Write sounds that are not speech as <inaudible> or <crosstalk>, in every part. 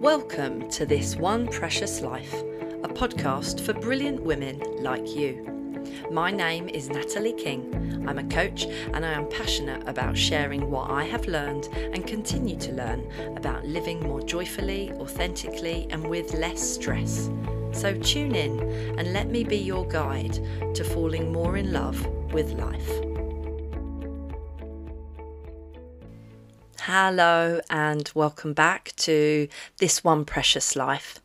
Welcome to This One Precious Life, a podcast for brilliant women like you. My name is Natalie King. I'm a coach and I am passionate about sharing what I have learned and continue to learn about living more joyfully, authentically, and with less stress. So tune in and let me be your guide to falling more in love with life. Hello, and welcome back to This One Precious Life.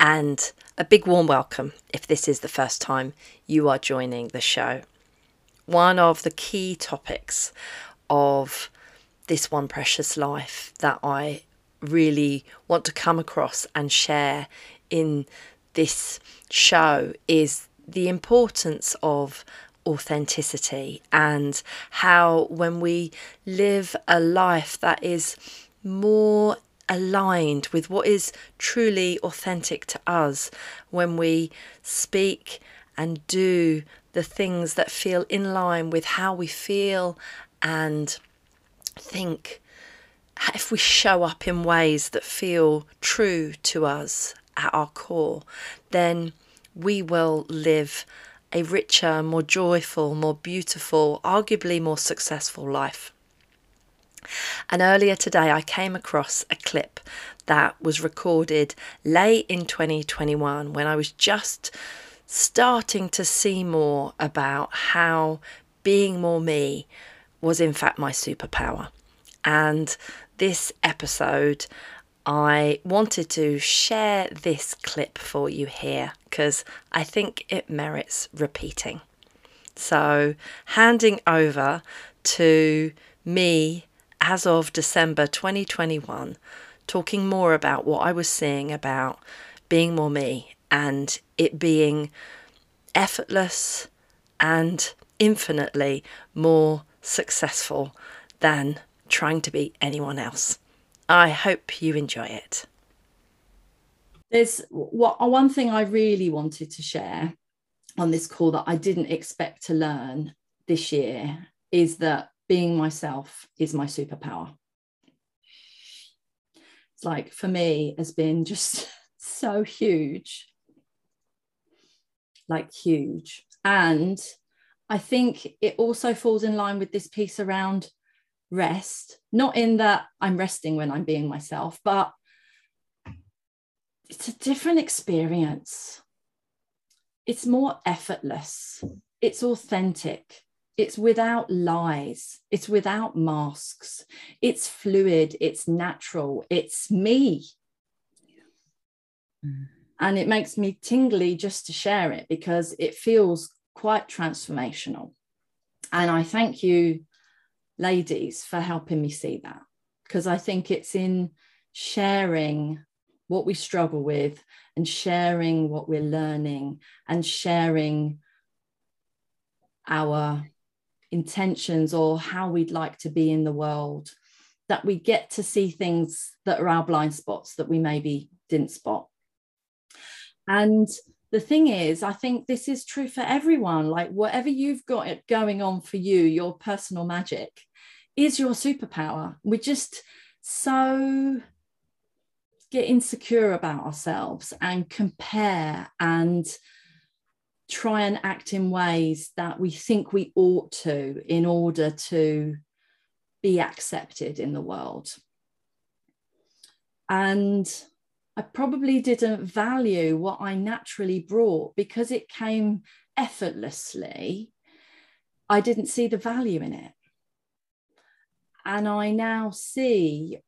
And a big warm welcome if this is the first time you are joining the show. One of the key topics of This One Precious Life that I really want to come across and share in this show is the importance of authenticity and how when we live a life that is more aligned with what is truly authentic to us, when we speak and do the things that feel in line with how we feel and think, if we show up in ways that feel true to us at our core, then we will live a richer, more joyful, more beautiful, arguably more successful life. And earlier today, I came across a clip that was recorded late in 2021 when I was just starting to see more about how being more me was, in fact, my superpower. And this episode, I wanted to share this clip for you here because I think it merits repeating. So, handing over to me as of December 2021, talking more about what I was seeing about being more me and it being effortless and infinitely more successful than trying to be anyone else. I hope you enjoy it. There's one thing I really wanted to share on this call that I didn't expect to learn this year is that being myself is my superpower. It's like for me has been just <laughs> so huge. Like huge. And I think it also falls in line with this piece around rest, not in that I'm resting when I'm being myself, but it's a different experience. It's more effortless, it's authentic, it's without lies, it's without masks, it's fluid, it's natural, it's me. Mm. And it makes me tingly just to share it because it feels quite transformational. And I thank you ladies for helping me see that because I think it's in sharing what we struggle with and sharing what we're learning and sharing our intentions or how we'd like to be in the world that we get to see things that are our blind spots that we maybe didn't spot and the thing is, I think this is true for everyone. Like, whatever you've got going on for you, your personal magic, is your superpower. We just so get insecure about ourselves and compare and try and act in ways that we think we ought to in order to be accepted in the world. And I probably didn't value what I naturally brought because it came effortlessly. I didn't see the value in it. And I now see,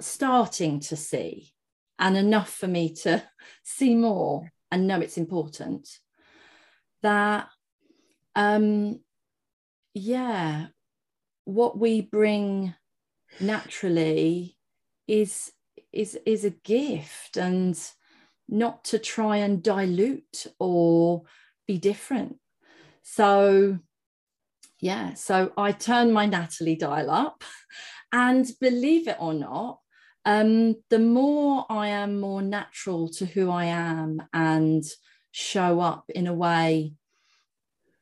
starting to see, and enough for me to <laughs> see more and know it's important, that, um, yeah, what we bring naturally is is is a gift and not to try and dilute or be different. So yeah, so I turned my Natalie dial up, and believe it or not, um, the more I am more natural to who I am and show up in a way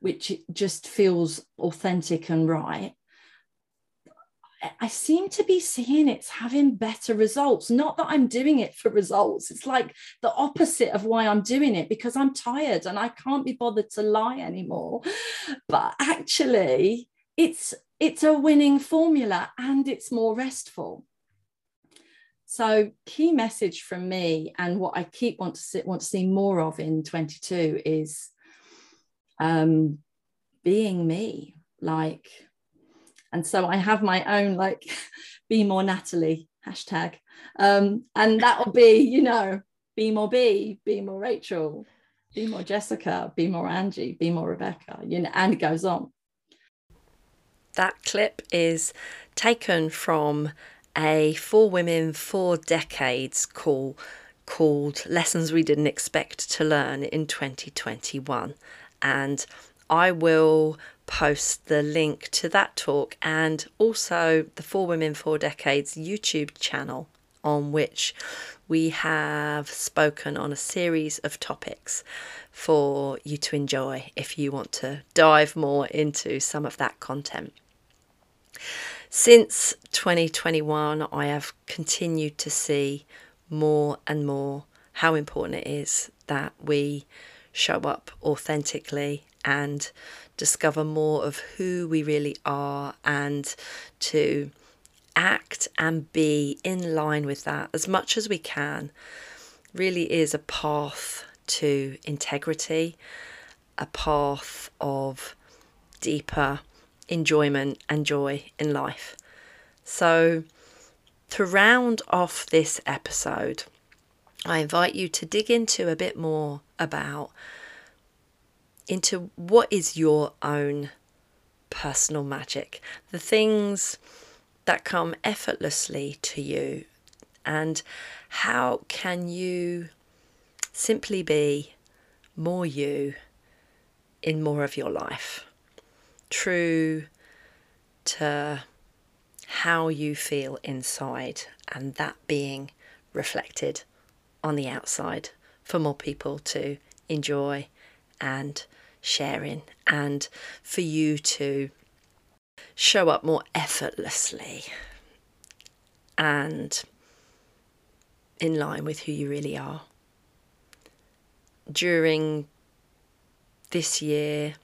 which just feels authentic and right, I seem to be seeing it's having better results. Not that I'm doing it for results. It's like the opposite of why I'm doing it because I'm tired and I can't be bothered to lie anymore. But actually, it's it's a winning formula and it's more restful. So, key message from me, and what I keep want to see, want to see more of in 22 is um, being me. Like, and so I have my own like, <laughs> be more Natalie hashtag, um, and that will be, you know, be more B, be more Rachel, be more Jessica, be more Angie, be more Rebecca, you know, and it goes on. That clip is taken from a Four Women Four Decades call called Lessons We Didn't Expect to Learn in 2021. And I will post the link to that talk and also the Four Women Four Decades YouTube channel on which we have spoken on a series of topics for you to enjoy if you want to dive more into some of that content. Since 2021, I have continued to see more and more how important it is that we show up authentically and discover more of who we really are and to act and be in line with that as much as we can really is a path to integrity, a path of deeper enjoyment and joy in life. So, to round off this episode, I invite you to dig into a bit more about into what is your own personal magic, the things that come effortlessly to you, and how can you simply be more you in more of your life? True to how you feel inside and that being reflected on the outside for more people to enjoy and sharing, and for you to show up more effortlessly and in line with who you really are. During this year,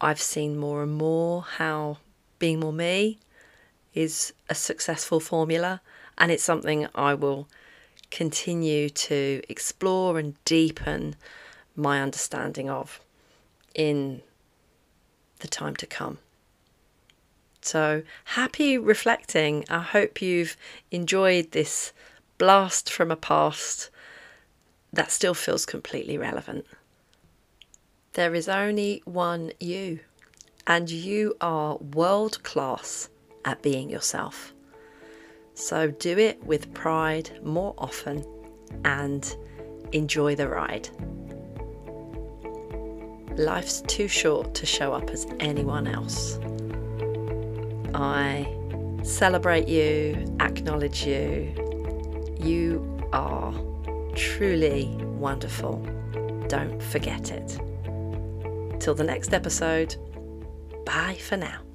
I've seen more and more how being more me is a successful formula, and it's something I will continue to explore and deepen my understanding of in the time to come. So happy reflecting. I hope you've enjoyed this blast from a past that still feels completely relevant. There is only one you, and you are world class at being yourself. So do it with pride more often and enjoy the ride. Life's too short to show up as anyone else. I celebrate you, acknowledge you. You are truly wonderful. Don't forget it. Till the next episode, bye for now.